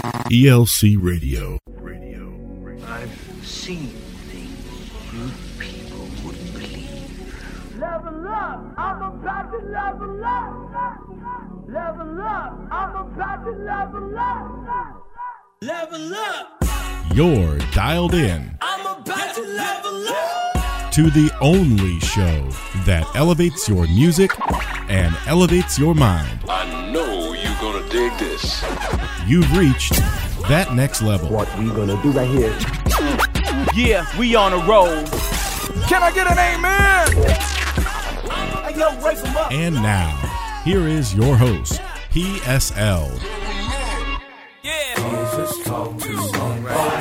ELC Radio. I've seen things you people wouldn't believe. Level up, I'm about to level up. Level up, I'm about to level up. Level up, You're dialed in I'm about to level up. to the only show that elevates your music and elevates your mind. I know you're gonna dig this. You've reached that next level. what we gonna do right here. Yeah, we on a roll. Can I get an amen? Hey, yo, raise 'em up. And now, here is your host, PSL. Yeah. Jesus talk to me.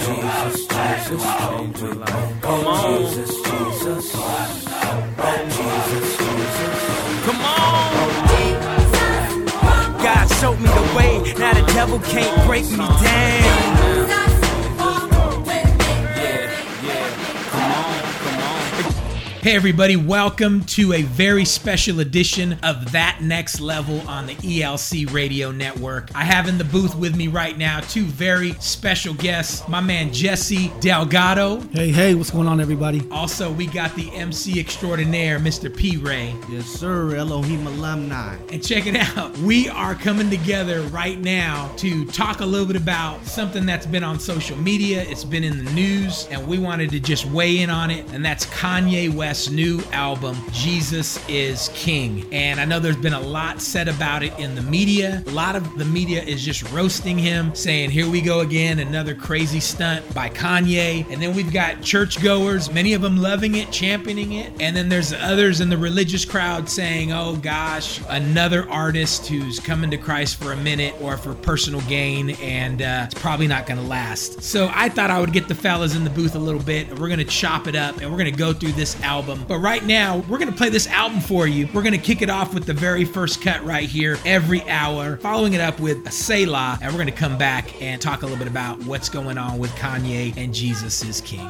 Jesus, Jesus talk to me. Come on. Jesus, Jesus. Jesus, Jesus. Showed me the way. Now the devil can't break me down. Hey, everybody, welcome to a very special edition of That Next Level on the ELC Radio Network. I have in the booth with me right now two very special guests my man Jesse Delgado. Hey, hey, what's going on, everybody? Also, we got the MC extraordinaire, Mr. P Ray. Yes, sir, Elohim alumni. And check it out, we are coming together right now to talk a little bit about something that's been on social media, it's been in the news, and we wanted to just weigh in on it, and that's Kanye New album, Jesus is King. And I know there's been a lot said about it in the media. A lot of the media is just roasting him, saying, Here we go again, another crazy stunt by Kanye. And then we've got churchgoers, many of them loving it, championing it. And then there's others in the religious crowd saying, Oh gosh, another artist who's coming to Christ for a minute or for personal gain, and uh, it's probably not going to last. So I thought I would get the fellas in the booth a little bit, we're going to chop it up, and we're going to go through this album. But right now, we're going to play this album for you. We're going to kick it off with the very first cut right here, every hour, following it up with a Selah, and we're going to come back and talk a little bit about what's going on with Kanye and Jesus is King.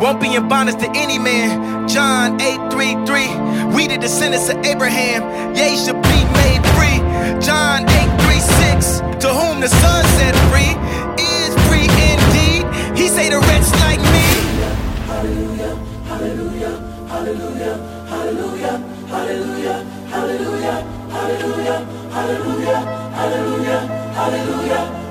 Won't be in bondage to any man. John 8:33. We the descendants of Abraham, yea, should be made free. John 8:36. To whom the Son set free is free indeed. He say the wretch like me.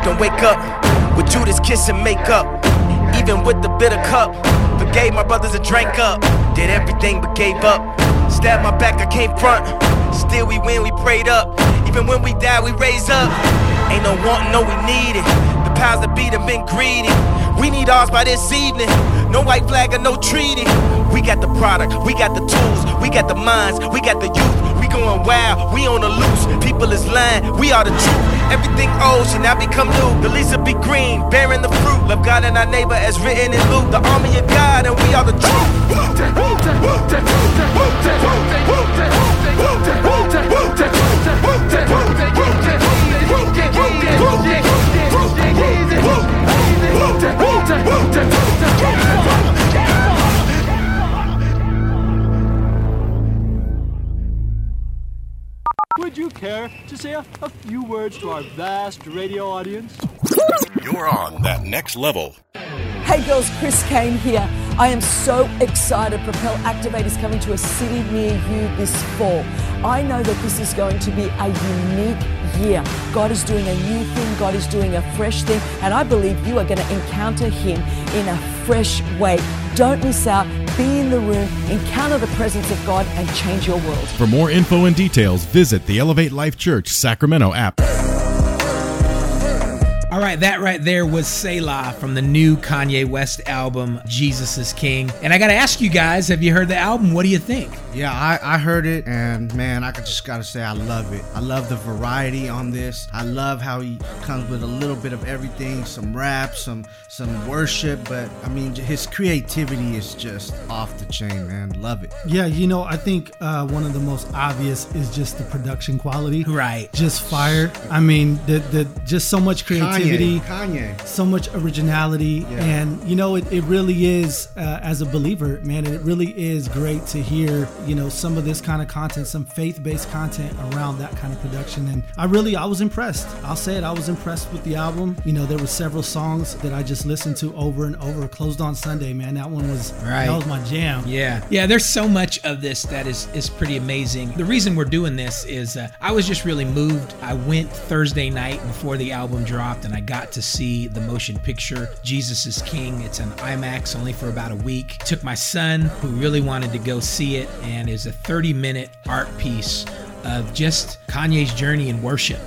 woke, then wake up with Judas kiss and make up. Even with the bitter cup, forgave my brothers and drank up. Did everything but gave up. Stabbed my back, I came front. Still we win, we prayed up. Even when we die, we raise up. Ain't no wanting, no we need it. The powers that be have been greedy. We need ours by this evening. No white flag or no treaty. We got the product, we got the tools, we got the minds, we got the youth. We going wild, we on the loose. People is lying, we are the truth. Everything old should now become new. The leaves will be green, bearing the fruit. Love God and our neighbor as written in Luke. The army of God, and we are the Would care to say a, a few words to our vast radio audience? You're on that next level. Hey girls, Chris Caine here. I am so excited. Propel Activate is coming to a city near you this fall. I know that this is going to be a unique year. God is doing a new thing, God is doing a fresh thing, and I believe you are going to encounter Him in a fresh way. Don't miss out. Be in the room, encounter the presence of God, and change your world. For more info and details, visit the Elevate Life Church Sacramento app. All right, that right there was Selah from the new Kanye West album, Jesus is King. And I got to ask you guys, have you heard the album? What do you think? Yeah, I, I heard it, and man, I just gotta say I love it. I love the variety on this. I love how he comes with a little bit of everything, some rap, some some worship, but I mean his creativity is just off the chain, man. Love it. Yeah, you know, I think uh, one of the most obvious is just the production quality. Right. Just fire. I mean, the the just so much creativity, Kanye, Kanye. so much originality, Yeah. and you know, it, it really is uh, as a believer, man. It really is great to hear, you know, some of this kind of content, some faith-based content around that kind of production, and I really I was impressed. I'll say it, I was impressed with the album. You know, there were several songs that I just listened to over and over. Closed on Sunday, man. That one was Right. that was my jam. Yeah. Yeah, there's so much of this that is is pretty amazing. The reason we're doing this is uh, I was just really moved. I went Thursday night before the album dropped and I got to see the motion picture Jesus is King. It's an IMAX only for about a week. Took my son who really wanted to go see it and is a 30 minute art piece of just Kanye's journey in worship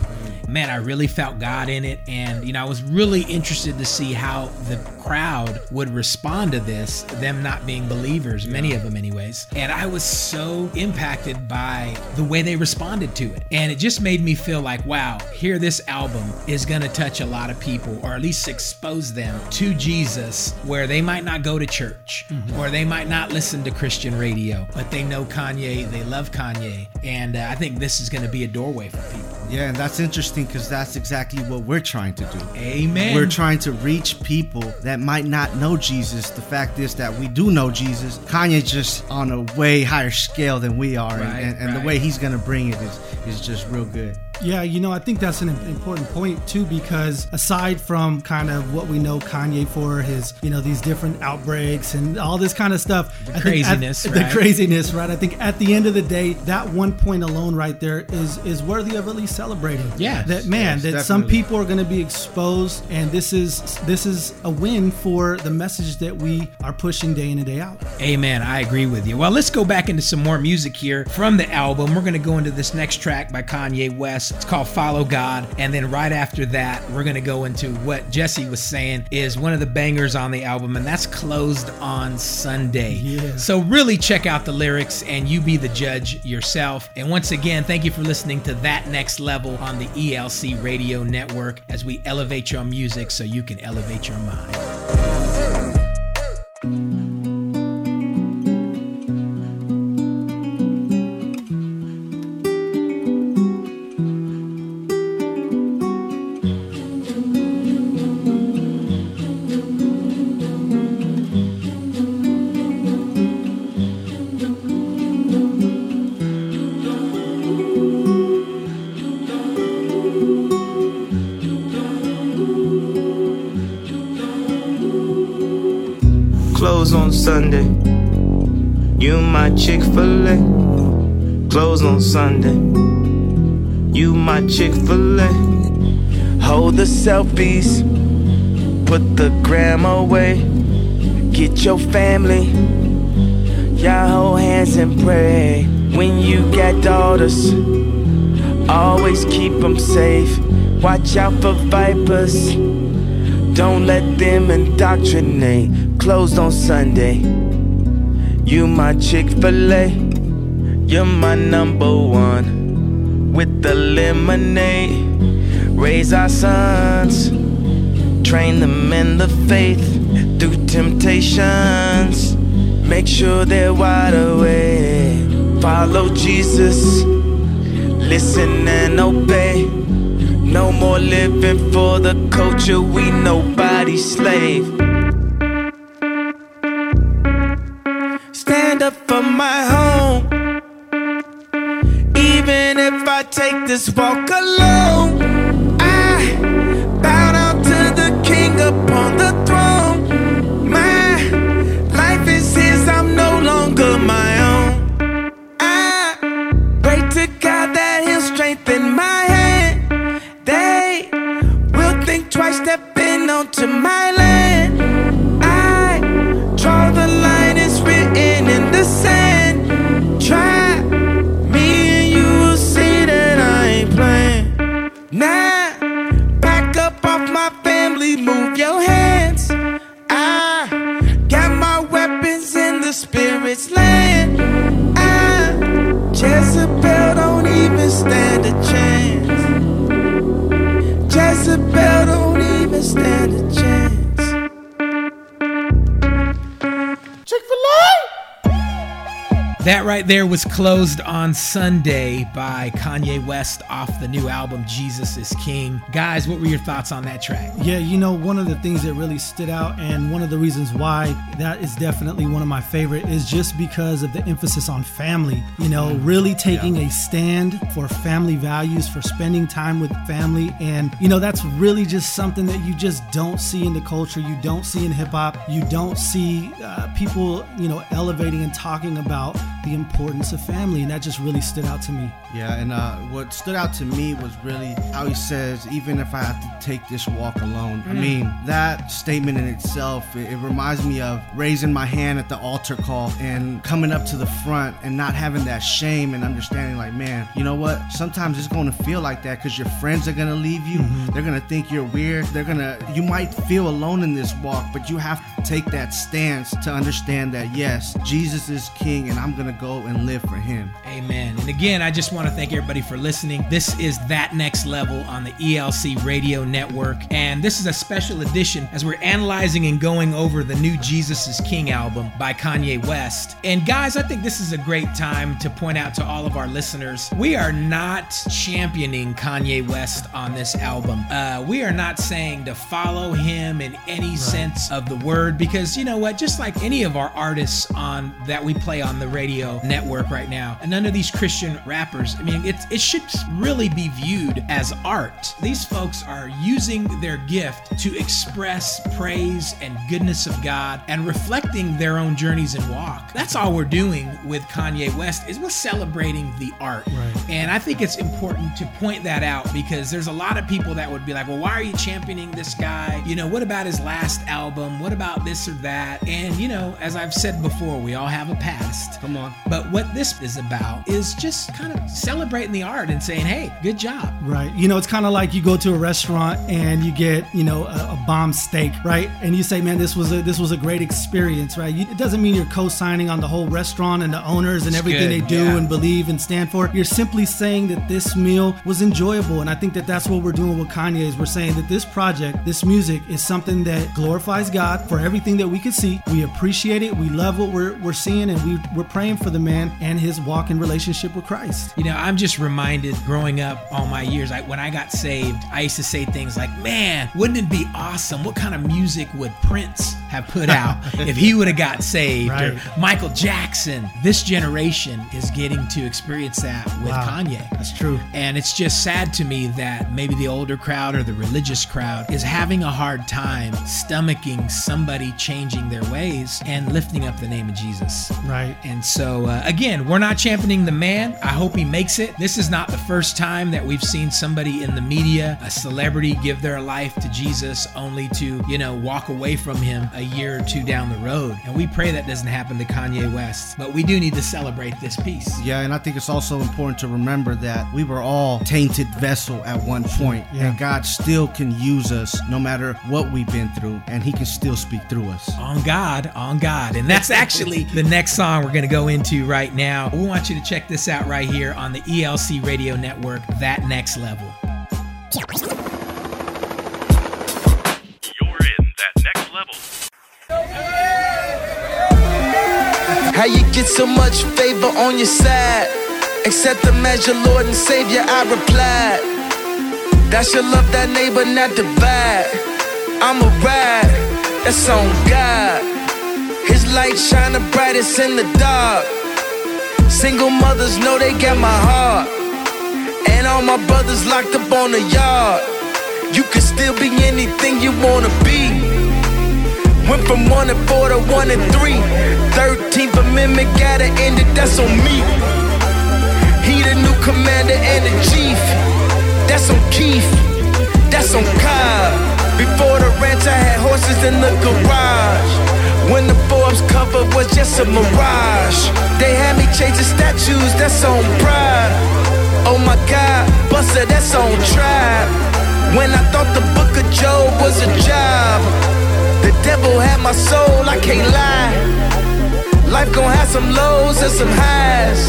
man, I really felt God in it. And, you know, I was really interested to see how the crowd would respond to this, them not being believers, many of them, anyways. And I was so impacted by the way they responded to it. And it just made me feel like, wow, here this album is going to touch a lot of people, or at least expose them to Jesus where they might not go to church, or they might not listen to Christian radio, but they know Kanye, they love Kanye. And uh, I think this is going to be a doorway for people. Yeah, and that's interesting because that's exactly what we're trying to do. Amen. We're trying to reach people that might not know Jesus. The fact is that we do know Jesus. Kanye's just on a way higher scale than we are, and- and, and, right. the way he's gonna bring it is is just real good. Yeah, you know, I think that's an important point too, because aside from kind of what we know Kanye for, his, you know, these different outbreaks and all this kind of stuff, the craziness, at, right? the craziness, right? I think at the end of the day, that one point alone right there is is worthy of at least celebrating. Yeah, that man, yes, that some people are going to be exposed, and this is this is a win for the message that we are pushing day in and day out. Amen. I agree with you. Well, let's go back into some more music here from the album. We're going to go into this next track by Kanye West. It's called Follow God. And then right after that, we're going to go into what Jesse was saying is one of the bangers on the album, and that's Closed on Sunday. Yeah. So really check out the lyrics and you be the judge yourself. And once again, thank you for listening to That Next Level on the ELC Radio Network as we elevate your music so you can elevate your mind. Sunday. You my Chick fil A. Close on Sunday. You my Chick fil A. Hold the selfies. Put the gram away. Get your family. Y'all hold hands and pray. When you got daughters, always keep them safe. Watch out for vipers. Don't let them indoctrinate. Closed on Sunday. You my Chick fil A. You're my number one. With the lemonade. Raise our sons. Train them in the faith. Through temptations. Make sure they're wide awake. Follow Jesus. Listen and obey. No more living for the culture, we nobody slave. My home. Even if I take this walk alone, right there was closed on Sunday by Kanye West off the new album Jesus is King. Guys, what were your thoughts on that track? Yeah, you know, one of the things that really stood out, and one of the reasons why that is definitely one of my favorite, is just because of the emphasis on family. You know, really taking a stand for family values, for spending time with family. And, you know, that's really just something that you just don't see in the culture. You don't see in hip hop. You don't see uh, people, you know, elevating and talking about the importance of family. And that just really stood out to me. Yeah, and uh, what stood out to me was really how he says, even if I have to take this walk alone. I Mm. mean, that statement in itself, it, it reminds me of raising my hand at the altar call and coming up to the front and not having that shame and understanding, like, man, you know what? Sometimes it's going to feel like that because your friends are going to leave you. They're going to think you're weird. They're going to, you might feel alone in this walk, but you have to take that stance to understand that, yes, Jesus is king and I'm going to go and live for him. Amen. And again, I just want to thank everybody for listening. This is That Next Level on the ELC Radio Network. And this is a special edition as we're analyzing and going over the new Jesus is King album by Kanye West. And guys, I think this is a great time to point out to all of our listeners we are not championing Kanye West on this album. Uh, we are not saying to follow him in any sense of the word because you know what? Just like any of our artists on that we play on the radio Radio Network right now, and none of these Christian rappers. I mean, it it should really be viewed as art. These folks are using their gift to express praise and goodness of God and reflecting their own journeys and walk. That's all we're doing with Kanye West is we're celebrating the art. Right. And I think it's important to point that out because there's a lot of people that would be like, well, why are you championing this guy? You know, what about his last album? What about this or that? And, you know, as I've said before, we all have a past. Come on. But what this is about is just kind of celebrating the art and saying, hey, good job. Right. You know, it's kind of like you go to a restaurant and you get, you know, a, a bomb steak, right? And you say, man, this was a this was a great experience, right? You, it doesn't mean you're co-signing on the whole restaurant and the owners and It's everything good, they do yeah. and believe and stand for. You're simply saying that this meal was enjoyable, and I think that that's what we're doing with Kanye. Is we're saying that this project, this music, is something that glorifies God for everything that we can see. We appreciate it. We love what we're we're seeing, and we we're praying for the man and his walk in relationship with Christ. You know, I'm just reminded growing up all my years, I, when I got saved, I used to say things like, man, wouldn't it be awesome? What kind of music would Prince have put out if he would have got saved? Or Michael Jackson. This generation is getting to experience that with Wow. Kanye. That's true. And it's just sad to me that maybe the older crowd or the religious crowd is having a hard time stomaching somebody changing their ways and lifting up the name of Jesus. Right. And so, uh, Uh, again, we're not championing the man. I hope he makes it. This is not the first time that we've seen somebody in the media, a celebrity, give their life to Jesus only to, you know, walk away from him a year or two down the road. And we pray that doesn't happen to Kanye West. But we do need to celebrate this piece. Yeah, and I think it's also important to remember that we were all tainted vessel at one point, Yeah. and God still can use us no matter what we've been through, and He can still speak through us. On God, on God. And that's actually the next song we're going to go into right now. We want you to check this out right here on the ELC Radio Network, That Next Level. You're in that next level. How you get so much favor on your side? Accept him as your Lord and Savior, I replied. That's your love, that neighbor, not divide. I'm a ride, that's on God. His light shine the brightest in the dark. Single mothers know they got my heart. And all my brothers locked up on the yard. You can still be anything you wanna be. Went from one and four to one and three. Thirteenth Amendment gotta end it, that's on me. He the new commander and the chief. That's on Keef. That's on Cobb. Before the ranch, I had horses in the garage. When the Forbes cover was just a mirage. They had me chasing statues, that's on pride. Oh my God, Busta, that's on tribe. When I thought the book of Job was a job. The devil had my soul, I can't lie. Life gon' have some lows and some highs.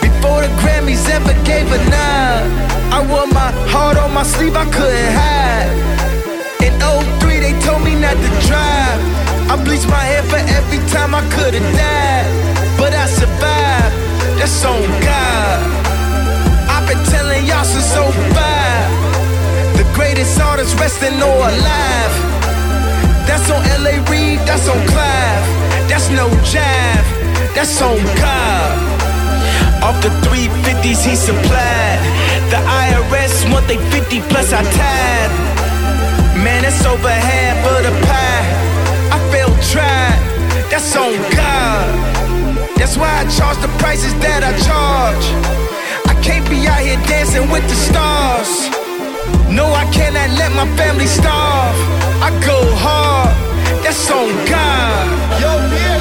Before the Grammys ever gave a nod, I wore my heart on my sleeve, I couldn't hide. In 03, I bleached my hair for every time I could've died. But I survived, that's on God. I've been telling y'all since 05. The greatest artist resting or alive. That's on LA Reid, that's on Clive. That's no jive, that's on God. Off the 350s he supplied. The IRS want they 50 plus I tied. Man, it's over half of the pie. Felt tried, that's on God. That's why I charge the prices that I charge. I can't be out here dancing with the stars. No, I cannot let my family starve. I go hard, that's on God. Yo, yeah,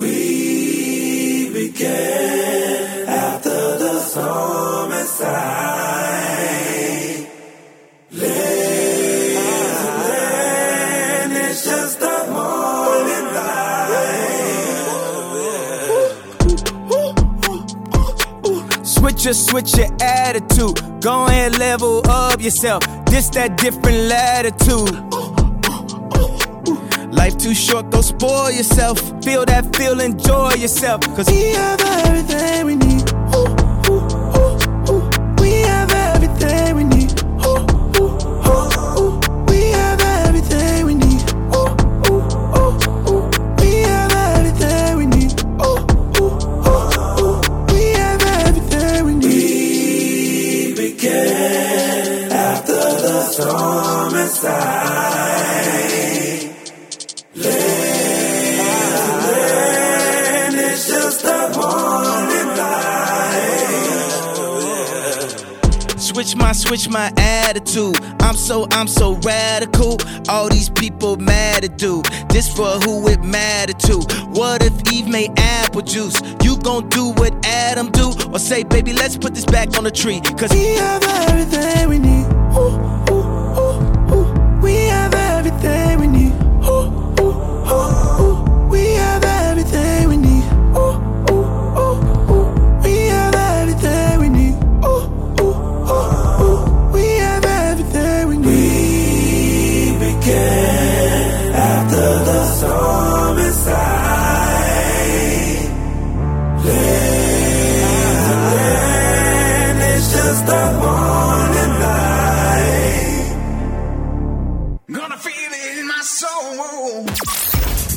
We began after the storm inside. Land is just a morning light. Switch your, switch your attitude. Go ahead, level up yourself. This that different latitude too short, go spoil yourself. Feel that feel, enjoy yourself. Cause we have everything we need. We have everything we need. We have everything we need. We have everything we need. We have everything we need. We after the storm inside. My, switch my attitude. I'm so, I'm so radical. All these people mad at do. This for who it matter to. What if Eve made apple juice? You gon' do what Adam do? Or say, baby, let's put this back on the tree. Cause we have everything we need.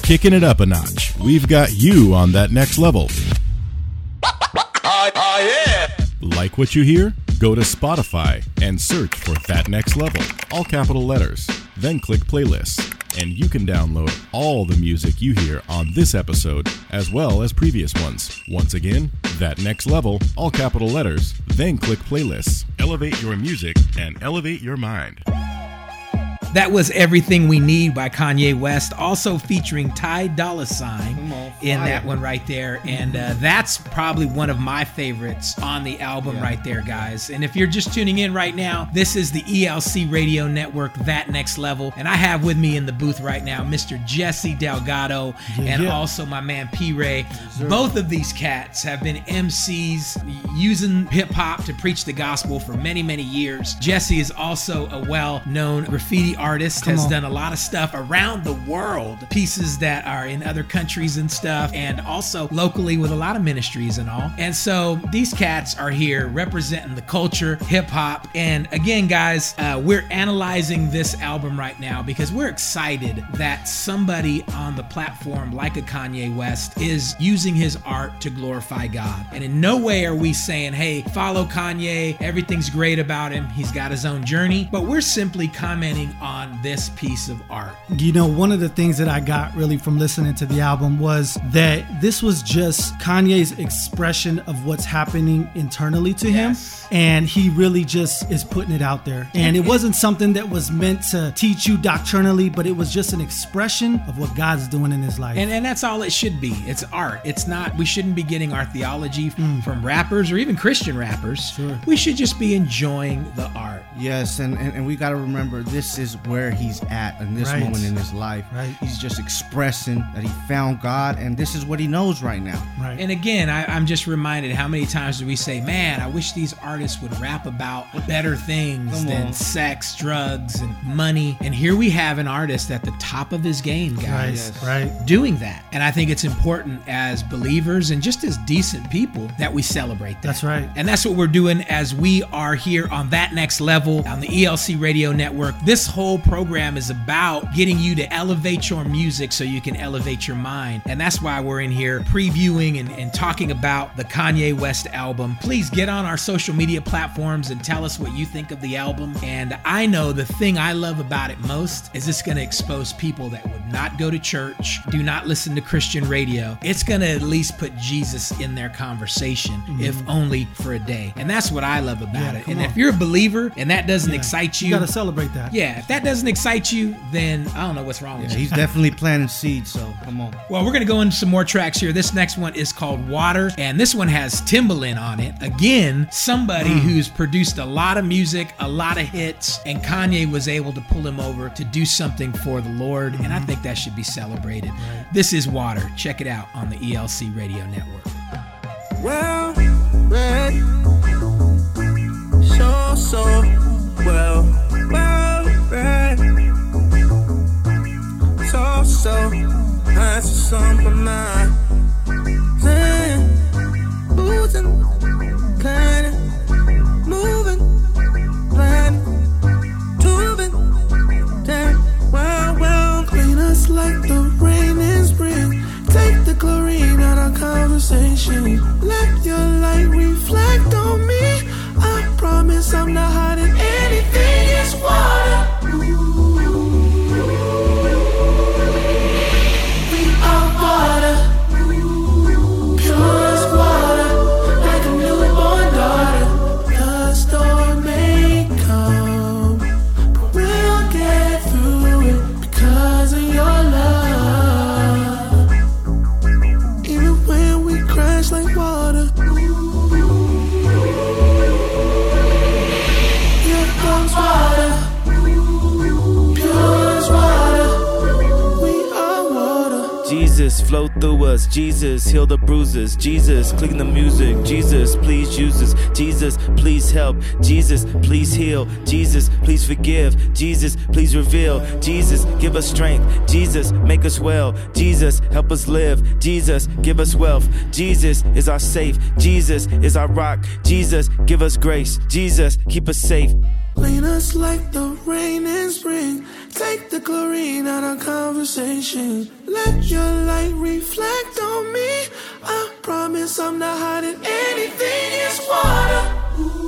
Kicking it up a notch. We've got you on that next level. Like what you hear? Go to Spotify and search for That Next Level, all capital letters. Then click Playlists, and you can download all the music you hear on this episode as well as previous ones. Once again, That Next Level, all capital letters. Then click Playlists. Elevate your music and elevate your mind. That was Everything We Need by Kanye West, also featuring Ty Dolla Sign in that one right there. And uh, that's probably one of my favorites on the album right there, guys. And if you're just tuning in right now, this is the ELC Radio Network, That Next Level. And I have with me in the booth right now Mr. Jesse Delgado and yeah. also my man P Ray. Both of these cats have been MCs using hip hop to preach the gospel for many, many years. Jesse is also a well known graffiti artist, Come has on. done a lot of stuff around the world, pieces that are in other countries and stuff, and also locally with a lot of ministries and all. And so these cats are here representing the culture, hip hop. And again, guys, uh, we're analyzing this album right now because we're excited that somebody on the platform like a Kanye West is using his art to glorify God. And in no way are we saying, hey, follow Kanye, everything's great about him, he's got his own journey, but we're simply commenting on this piece of art. You know, one of the things that I got really from listening to the album was that this was just Kanye's expression of what's happening internally to him. And he really just is putting it out there. And it wasn't something that was meant to teach you doctrinally, but it was just an expression of what God's doing in his life. And, and that's all it should be. It's art. It's not, we shouldn't be getting our theology Mm. from rappers or even Christian rappers. We should just be enjoying the art. Yes, and, and, and we got to remember this is where he's at in this Right. moment in his life. Right. He's just expressing that he found God, and this is what he knows right now. Right. And again, I, I'm just reminded how many times do we say, man, I wish these artists would rap about better things than sex, drugs, and money. And here we have an artist at the top of his game, guys. Right, right. Doing that. And I think it's important as believers and just as decent people that we celebrate that. That's right. And that's what we're doing as we are here on that next level on the ELC Radio Network. This whole program is about getting you to elevate your music so you can elevate your mind. And that's why we're in here previewing and, and talking about the Kanye West album. Please get on our social media platforms and tell us what you think of the album. And I know the thing I love about it most is it's going to expose people that would not go to church, do not listen to Christian radio. It's going to at least put Jesus in their conversation, if only for a day. And that's what I love about Mm-hmm. Yeah, it. And on. if you're a believer and that doesn't Yeah. excite you, You got to celebrate that. yeah, if that doesn't excite you, then I don't know what's wrong with Yeah, you. he's definitely planting seeds, so come on. Well, we're going to go into some more tracks here. This next one is called Water, and this one has Timbaland on it. Again, somebody Hmm. who's produced a lot of music, a lot of hits, and Kanye was able to pull him over to do something for the Lord, and Hmm. I think that should be celebrated. This is Water. Check it out on the ELC Radio Network. Well, read. So, so, well, well, So, so, that's something I saying. Boozing, planning, moving, planning, tubing, damn. Well, well, clean us like the rain in spring. Take the chlorine out of conversation. Let your light reflect on me. I promise I'm not hiding anything. It's water. Jesus, flow through us. Jesus, heal the bruises. Jesus, clean the music. Jesus, please use us. Jesus, please help. Jesus, please heal. Jesus, please forgive. Jesus, please reveal. Jesus, give us strength. Jesus, make us well. Jesus, help us live. Jesus, give us wealth. Jesus is our safe. Jesus is our rock. Jesus, give us grace. Jesus, keep us safe. Clean us like the rain in spring. Take the chlorine out of conversation. Let your light reflect on me. I promise I'm not hiding anything. It's water.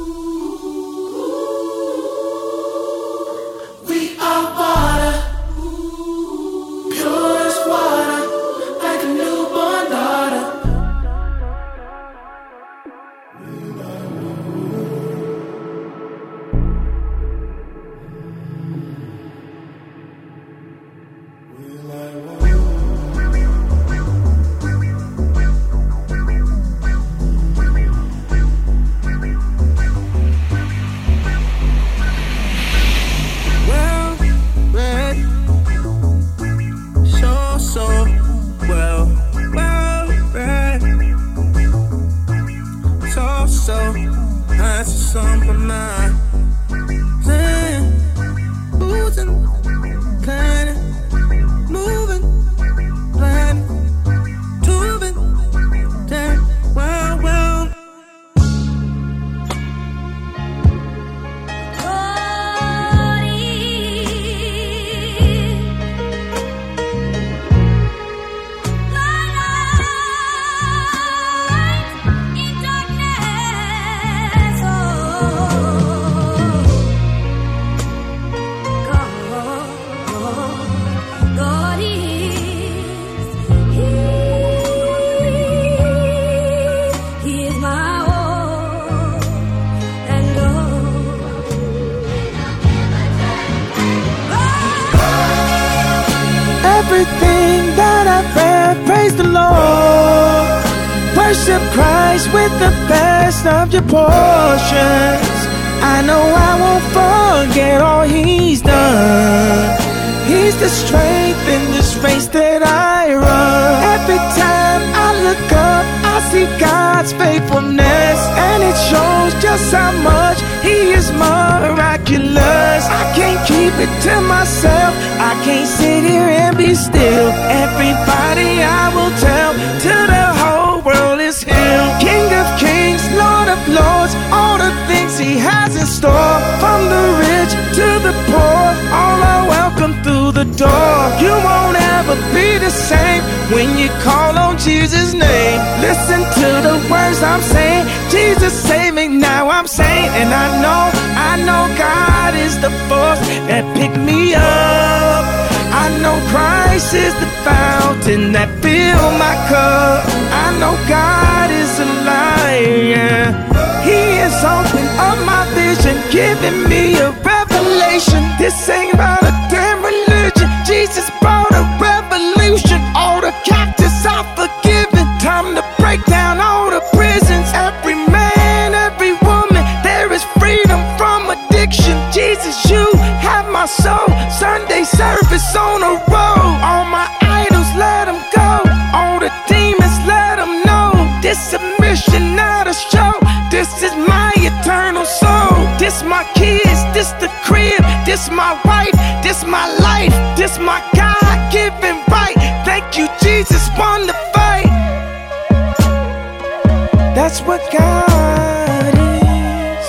That's on my. He has in store. From the rich to the poor, all are welcome through the door. You won't ever be the same when you call on Jesus' name. Listen to the words I'm saying. Jesus save me now. I'm saying, and I know, I know God is the force that picked me up. I know Christ is the fountain that filled my cup. I know God is alive. He has opened up my vision, giving me a revelation. This ain't about a damn religion. Jesus brought a revolution. All the captives are forgiven. Time to break down all the prisons. Every man, every woman, there is freedom from addiction. Jesus, you have my soul. Sunday service on the road. This my kids, this the crib, this my wife, this my life, this my God given right. Thank you, Jesus, won the fight. That's what God is.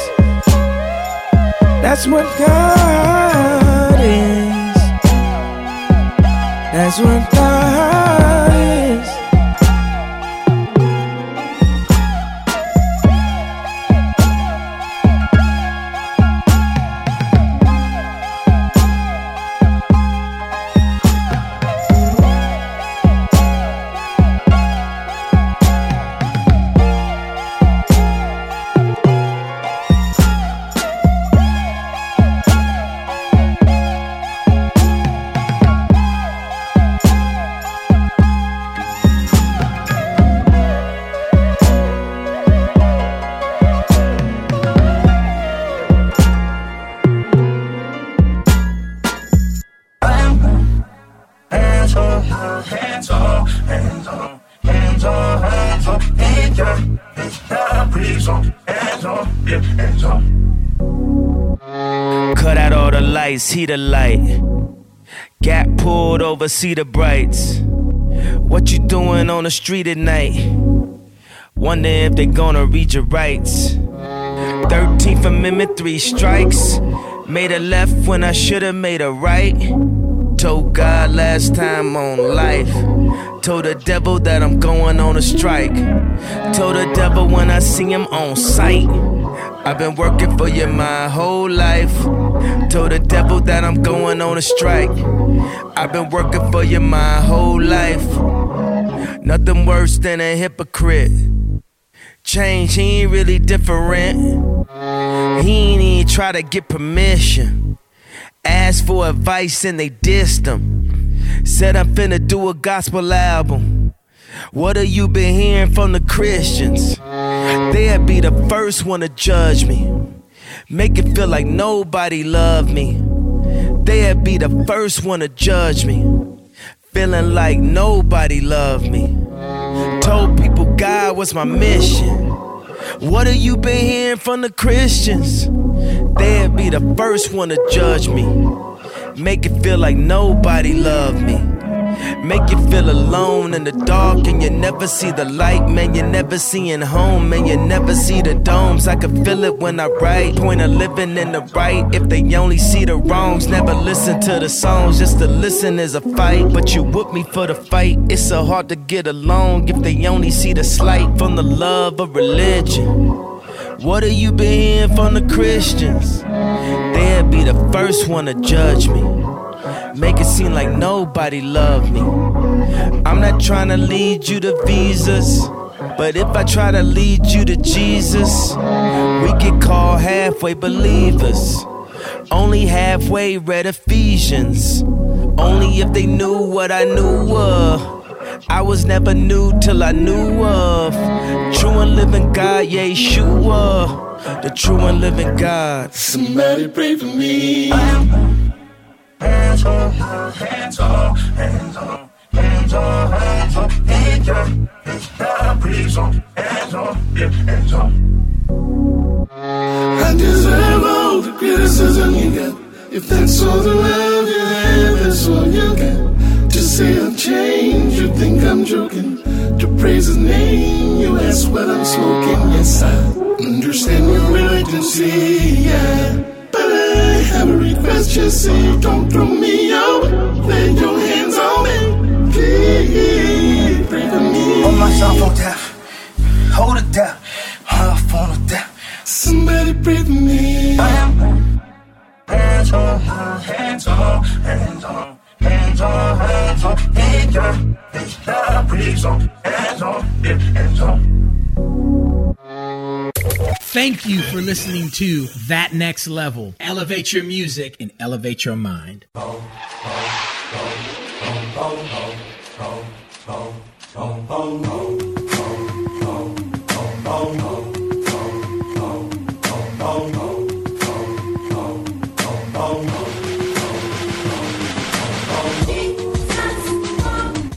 That's what God is. That's what God heat the light. Got pulled over, see the brights. What you doing on the street at night? Wonder if they gonna read your rights. 13th Amendment, three strikes. Made a left when I should've made a right. Told God last time on life. Told the devil that I'm going on a strike. Told the devil when I see him on sight. I've been working for you my whole life. Told the devil that I'm going on a strike. I've been working for you my whole life. Nothing worse than a hypocrite. Change, he ain't really different. He ain't even try to get permission. Asked for advice and they dissed him. Said I'm finna do a gospel album. What have you been hearing from the Christians? They'd be the first one to judge me. Make it feel like nobody loved me. They'd be the first one to judge me. Feeling like nobody loved me. Told people God was my mission. What have you been hearing from the Christians? They'd be the first one to judge me. Make it feel like nobody loved me. Make you feel alone in the dark and you never see the light, man. You're never seeing home, and You never see the domes. I can feel it when I write. Point of living in the right. If they only see the wrongs, never listen to the songs. Just to listen is a fight. But you whoop me for the fight. It's so hard to get along if they only see the slight from the love of religion. What have you been hearing from the Christians? They'd be the first one to judge me. Make it seem like nobody loved me. I'm not trying to lead you to visas. But if I try to lead you to Jesus, we get called halfway believers. Only halfway read Ephesians. Only if they knew what I knew of. I was never new till I knew of. True and living God, Yeshua. The true and living God. Somebody pray for me. Hands on, hands on, hands on, hands on, hands on. Thank you. Now please on, hands on, yeah, hands on. I deserve all the criticism you get. If that's all the love you have, that's all you get. To say I've changed, you think I'm joking. To praise his name, you ask what I'm smoking. Yes, I understand your reluctancy, yeah. Have a request, just say don't throw me out. Lay your hands on me, please. Pray for me. Put myself on tap, hold it down, off on it down. Somebody pray for me. I am hands on, hands on, hands on, hands on, hands on. Thank you. Now please on, hands on, yeah, hands on. Thank you for listening to That Next Level. Elevate your music and elevate your mind.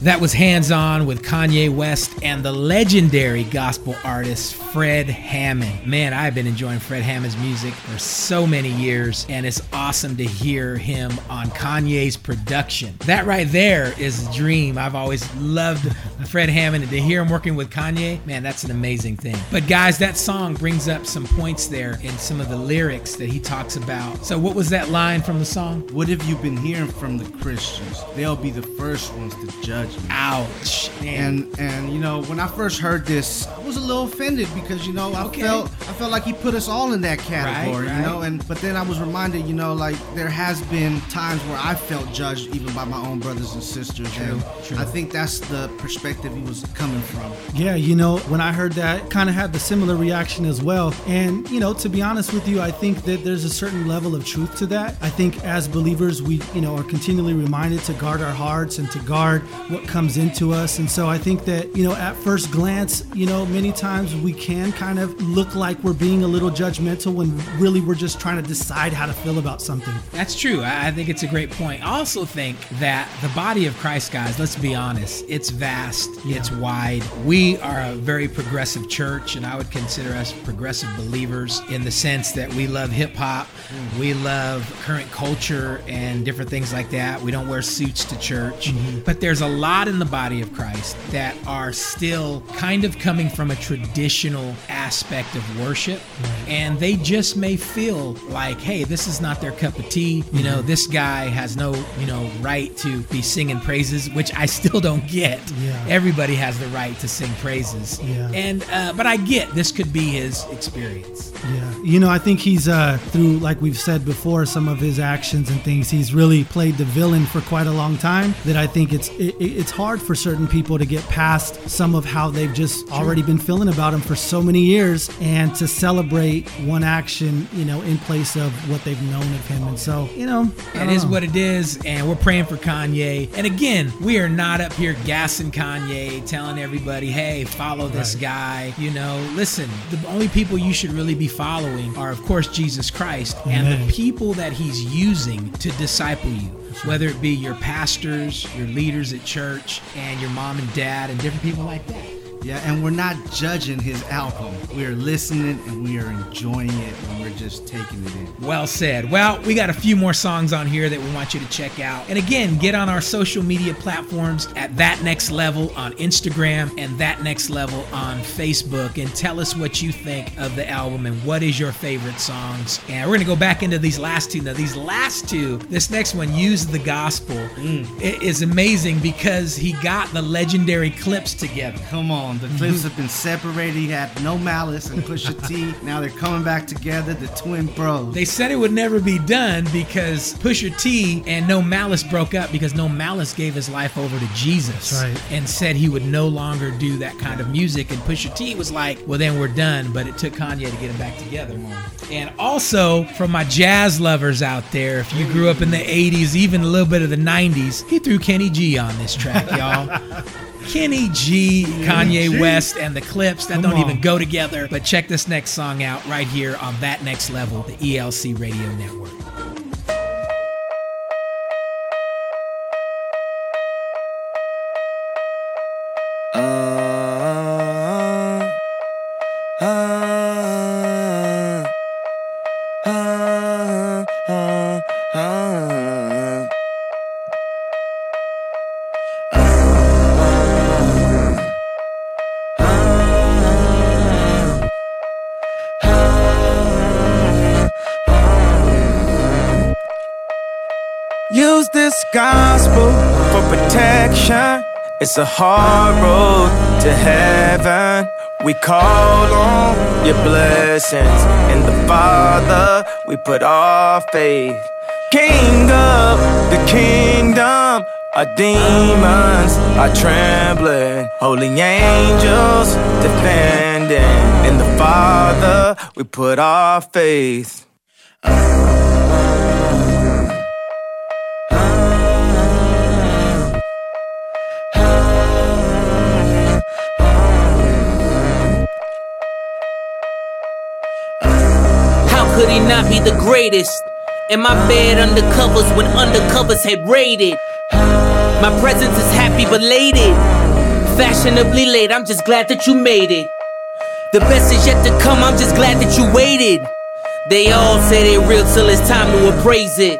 That was Hands On with Kanye West and the legendary gospel artist Fred Hammond. Man, I've been enjoying Fred Hammond's music for so many years, and it's awesome to hear him on Kanye's production. That right there is a dream. I've always loved Fred Hammond, and to hear him working with Kanye, man, that's an amazing thing. But guys, that song brings up some points there in some of the lyrics that he talks about. So, what was that line from the song? What have you been hearing from the Christians? They'll be the first ones to judge me. Ouch. And and you know, when I first heard this, I was a little offended because you know I Okay. felt I felt like he put us all in that category, Right, you know. And but then I was reminded, you know, like there has been times where I felt judged even by my own brothers and sisters. True, and true. I think that's the perspective he was coming from. Yeah, you know, when I heard that, kind of had the similar reaction as well. And, you know, to be honest with you, I think that there's a certain level of truth to that. I think as believers, we, you know, are continually reminded to guard our hearts and to guard what comes into us. And so I think that, you know, at first glance, you know, many times we can kind of look like we're being a little judgmental when really we're just trying to decide how to feel about something. That's true. I I think it's a great point. I also think that the body of Christ, guys, let's be honest, it's vast vast, it's wide. We are a very progressive church, and I would consider us progressive believers in the sense that we love hip hop, mm-hmm. we love current culture, and different things like that. We don't wear suits to church, mm-hmm. but there's a lot in the body of Christ that are still kind of coming from a traditional aspect of worship, mm-hmm. and they just may feel like, hey, this is not their cup of tea. You know, this guy has no, you know, right to be singing praises, which I still don't get. Yeah. Everybody has the right to sing praises. Yeah. And uh, but I get this could be his experience. Yeah, you know, I think he's uh, through, like we've said before, some of his actions and things. He's really played the villain for quite a long time. That I think it's it, it's hard for certain people to get past some of how they've just already been feeling about him for so many years, and to celebrate one action, you know, in place of what they've known of him. And so, you know, It is know. what it is, and we're praying for Kanye. And again, we are not up here gassing Kanye, telling everybody, hey, follow this Right. guy. You know, listen, the only people you should really be following are, of course, Jesus Christ and the people that he's using to disciple you. Whether it be your pastors, your leaders at church, and your mom and dad, and different people like that. Yeah, and we're not judging his album. We are listening and we are enjoying it and we're just taking it in. Well said. Well, we got a few more songs on here that we want you to check out. And again, get on our social media platforms at That Next Level on Instagram and That Next Level on Facebook and tell us what you think of the album and what is your favorite songs. And we're going to go back into these last two. Now, these last two, this next one, Use the Gospel, mm. it is amazing because he got the legendary Clipse together. Come on, the Clipse have been separated. He had No Malice and Pusha T. Now they're coming back together, the twin bros. They said it would never be done because Pusha T and No Malice broke up because No Malice gave his life over to Jesus right. and said he would no longer do that kind of music. And Pusha T was like, well, then we're done. But it took Kanye to get them back together. And also, from my jazz lovers out there, if you grew up in the 80s, even a little bit of the 90s, he threw Kenny G on this track, y'all. Kenny G, Kanye G. West, and the Clipse that Come don't even go together. But check this next song out right here on That Next Level, the ELC Radio Network. It's a hard road to heaven. We call on your blessings. In the Father, we put our faith. King of the kingdom, our demons are trembling. Holy angels defending. In the Father, we put our faith. Could he not be the greatest? In my bed undercovers when undercovers had raided. My presence is happy belated. Fashionably late, I'm just glad that you made it. The best is yet to come, I'm just glad that you waited. They all say they real till it's time to appraise it.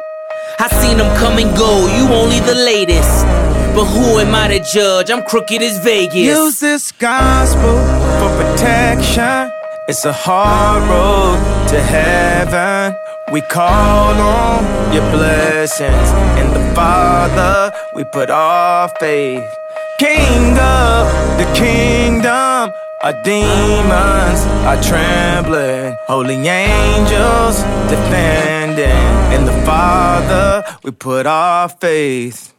I seen them come and go, you only the latest. But who am I to judge? I'm crooked as Vegas. Use this gospel for protection. It's a hard road to heaven. We call on your blessings. In the Father, we put our faith. King of the kingdom, our demons are trembling. Holy angels defending. In the Father, we put our faith.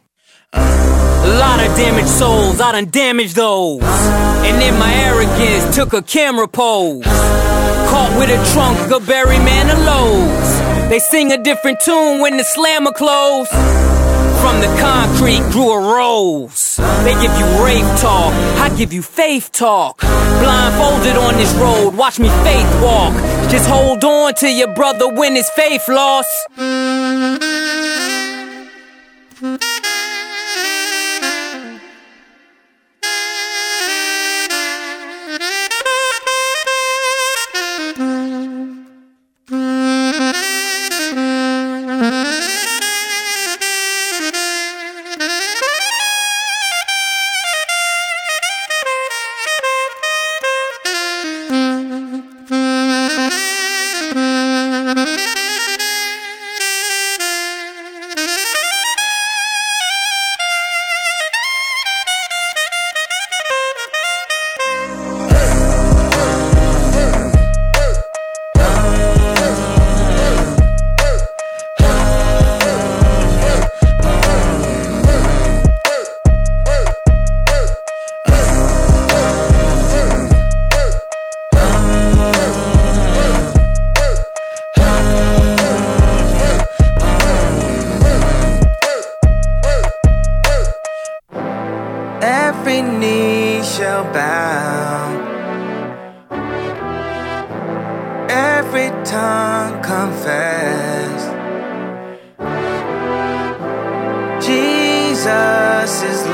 A lot of damaged souls, I done damaged those. And in my arrogance, took a camera pose. Caught with a trunk of Barry Manilow's. They sing a different tune when the slammer close. From the concrete grew a rose. They give you rave talk, I give you faith talk. Blindfolded on this road, watch me faith walk. Just hold on to your brother when his faith lost.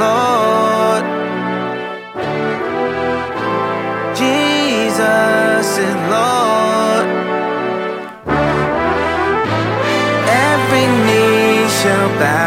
Lord. Jesus is Lord. Every knee shall bow.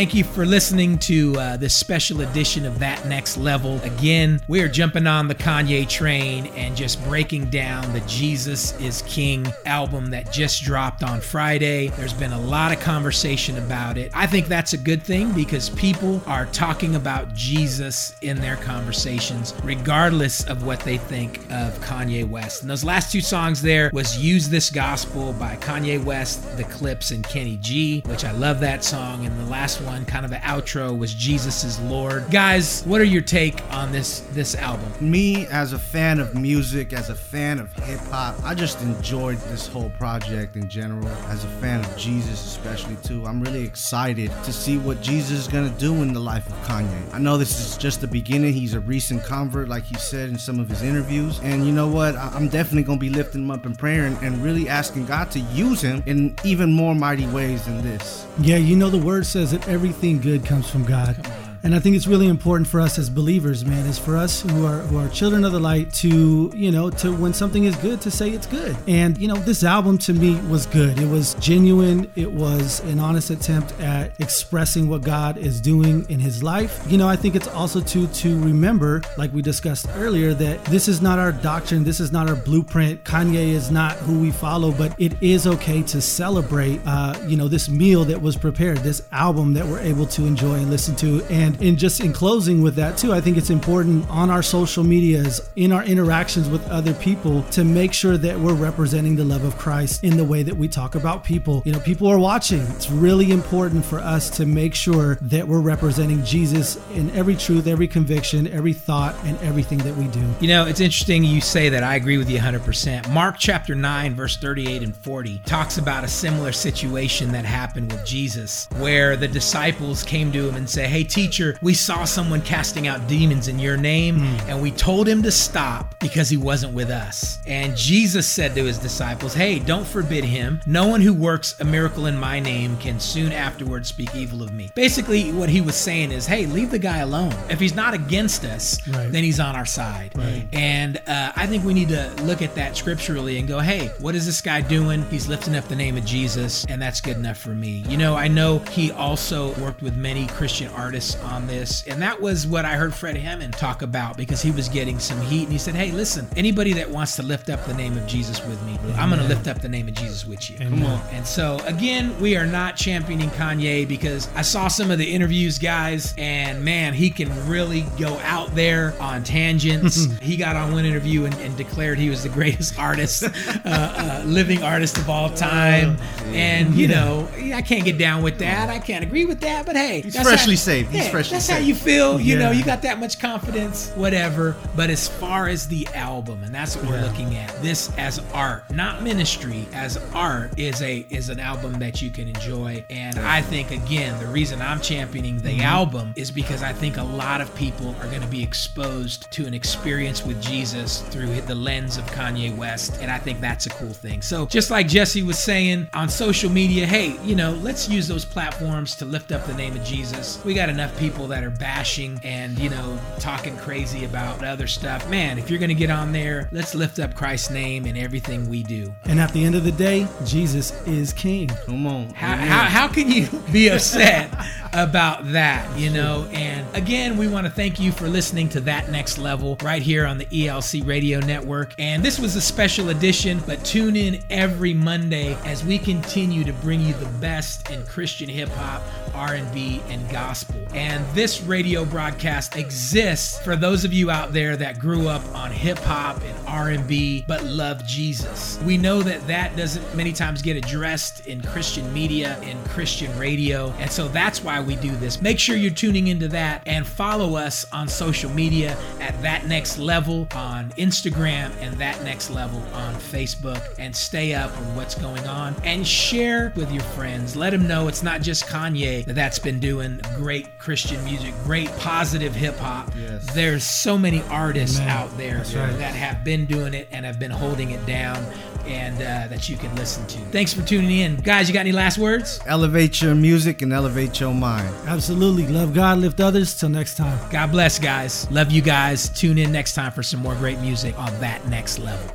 Thank you for listening to uh, this special edition of That Next Level. Again, we are jumping on the Kanye train and just breaking down the Jesus is King album that just dropped on Friday. There's been a lot of conversation about it. I think that's a good thing because people are talking about Jesus in their conversations, regardless of what they think of Kanye West. And those last two songs there was Use This Gospel by Kanye West, The Clipse, and Kenny G, which I love that song. And the last one, kind of the outro, was Jesus is Lord. Guys, what are your take on this this album? Me, as a fan of music, as a fan of hip hop, I just enjoyed this whole project in general. As a fan of Jesus, especially too, I'm really excited to see what Jesus is gonna do in the life of Kanye. I know this is just the beginning. He's a recent convert, like he said in some of his interviews, and you know what? I- I'm definitely gonna be lifting him up in prayer and, and really asking God to use him in even more mighty ways than this. Yeah, you know the word says that everything good comes from God. And I think it's really important for us as believers, man, is for us who are who are children of the light to, you know, to when something is good to say it's good. And you know, this album to me was good. It was genuine. It was an honest attempt at expressing what God is doing in his life. You know, I think it's also to to remember, like we discussed earlier, that this is not our doctrine, this is not our blueprint. Kanye is not who we follow, but it is okay to celebrate uh, you know, this meal that was prepared, this album that we're able to enjoy and listen to. And in just in closing with that too, I think it's important on our social medias, in our interactions with other people, to make sure that we're representing the love of Christ in the way that we talk about people. You know, people are watching. It's really important for us to make sure that we're representing Jesus in every truth, every conviction, every thought, and everything that we do. You know, it's interesting you say that. I agree with you 100%. Mark chapter 9, verse 38 and 40 talks about a similar situation that happened with Jesus, where the disciples came to him and say, Hey, teacher, we saw someone casting out demons in your name, and we told him to stop because he wasn't with us. And Jesus said to his disciples, Hey, don't forbid him. No one who works a miracle in my name can soon afterwards speak evil of me. Basically, what he was saying is, Hey, leave the guy alone. If he's not against us, Right. then he's on our side. Right. And uh, I think we need to look at that scripturally and go, hey, what is this guy doing? He's lifting up the name of Jesus, and that's good enough for me. You know, I know he also worked with many Christian artists on this, and that was what I heard Fred Hammond talk about because he was getting some heat, and he said, hey, listen, anybody that wants to lift up the name of Jesus with me, I'm going to lift up the name of Jesus with you. Come on. And so, again, we are not championing Kanye because I saw some of the interviews, guys, and man, he can really go out there on tangents. he got on one interview and, and declared he was the greatest artist, uh, uh, living artist of all time. And, you know, I can't get down with that. I can't agree with that, but hey, He's freshly how- saved. He's yeah, freshly That's how you feel. You know, you got that much confidence, whatever. But as far as the album, and that's what we're looking at, this as art, not ministry, as art is a is an album that you can enjoy. And I think again, the reason I'm championing the Mm-hmm. album is because I think a lot of people are going to be exposed to an experience with Jesus through the lens of Kanye West, and I think that's a cool thing. So just like Jesse was saying on social media, hey, you know, let's use those platforms to lift up the name of Jesus. We got enough people that are bashing and you know talking crazy about other stuff. Man, if you're going to get on there, let's lift up Christ's name in everything we do. And at the end of the day, Jesus is King. Come on. How, how, how can you be upset about that, you know? And Again, we want to thank you for listening to That Next Level right here on the ELC Radio Network. And this was a special edition, but tune in every Monday as we continue to bring you the best in Christian hip hop, R&B, and gospel. And this radio broadcast exists for those of you out there that grew up on hip hop and R&B but love Jesus. We know that that doesn't many times get addressed in Christian media, in Christian radio, and so that's why we do this. Make sure you're tuning into that and follow us on social media at That Next Level on Instagram and That Next Level on Facebook and stay up on what's going on and share with your friends. Let them know it's not just Kanye that that's been doing great Christian music, great positive hip hop. Yes. There's so many artists Amen. out there right. that have been doing it and have been holding it down and uh, that you can listen to. Thanks for tuning in. Guys, you got any last words? Elevate your music and elevate your mind. Absolutely. Love God, lift others. Till next time. God bless, guys. Love you guys. Tune in next time for some more great music on that next level.